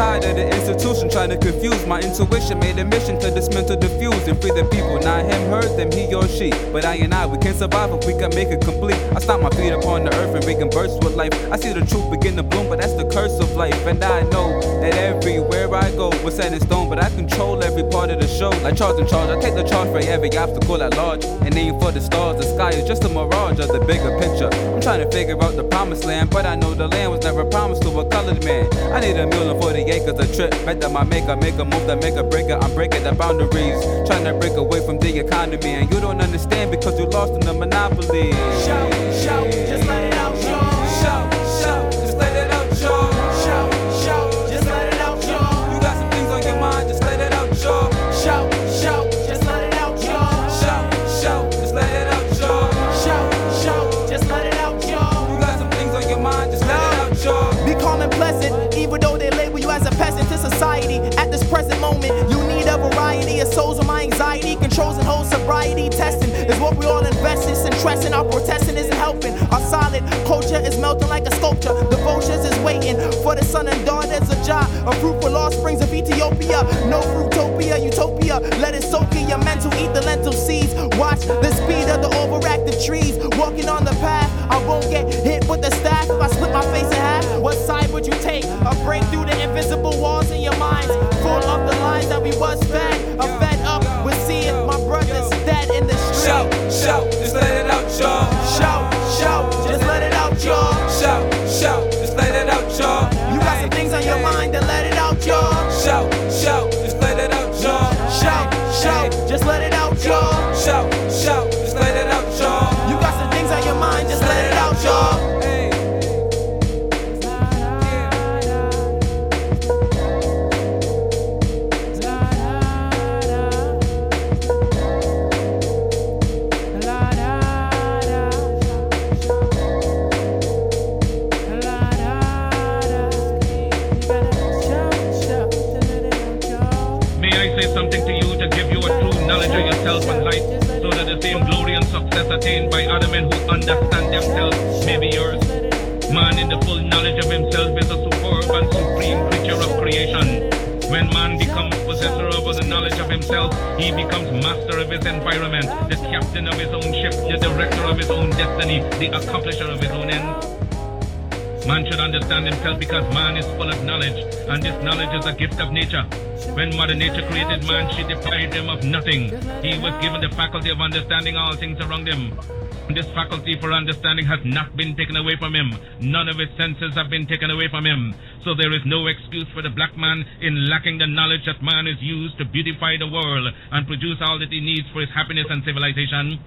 tired of the institution trying to confuse my intuition. Made a mission to dismantle, diffuse, and free the people. Not him, her, them, he or she. But I and I, we can survive if we can make it complete. I stomp my feet upon the earth and burst with life. I see the truth begin to bloom, but that's the curse of life. And I know that everywhere I go was set in stone, but I control every part of the show. Like Charles in charge, I take the charge for every obstacle at large. And aim for the stars, the sky is just a mirage of the bigger picture. I'm trying to figure out the promised land, but I know the land was never promised to a. I need a million for the acres, a trip. Bet that my maker make a move that make a breaker. I'm breaking the boundaries, trying to break away from the economy. And you don't understand because you lost in the monopoly. Shout, shout, even though they label you as a peasant to society. At this present moment, you need a variety of souls with my anxiety, controls and whole sobriety. Testing is what we all invest in. Interesting, our protesting isn't helping. Our solid culture is melting like a sculpture. The vultures is waiting for the son and daughters of Jah, a fruitful offsprings of Ethiopia. No fruitopia, utopia. Let it soak in your mental, eat the lentil seeds. Watch the speed of the overactive trees. Walking on the path, I won't get hit with the staff would you take? A break through the invisible walls in your minds, full of the lies that we was fed. I'm fed up with seeing my brothers dead in the street. Shout, shout, just let it out, y'all. shout, shout, just let it out, y'all. Shout, shout, just let it out, y'all. You got some things on your mind, of and light, so that the same glory and success attained by other men who understand themselves may be yours. Man in the full knowledge of himself is a superb and supreme creature of creation. When man becomes possessor of the knowledge of himself, he becomes master of his environment, the captain of his own ship, the director of his own destiny, the accomplisher of his own ends. Man should understand himself because man is full of knowledge, and this knowledge is a gift of nature. When Mother Nature created man, she deprived him of nothing. He was given the faculty of understanding all things around him. This faculty for understanding has not been taken away from him. None of his senses have been taken away from him. So there is no excuse for the black man in lacking the knowledge that man is used to beautify the world and produce all that he needs for his happiness and civilization.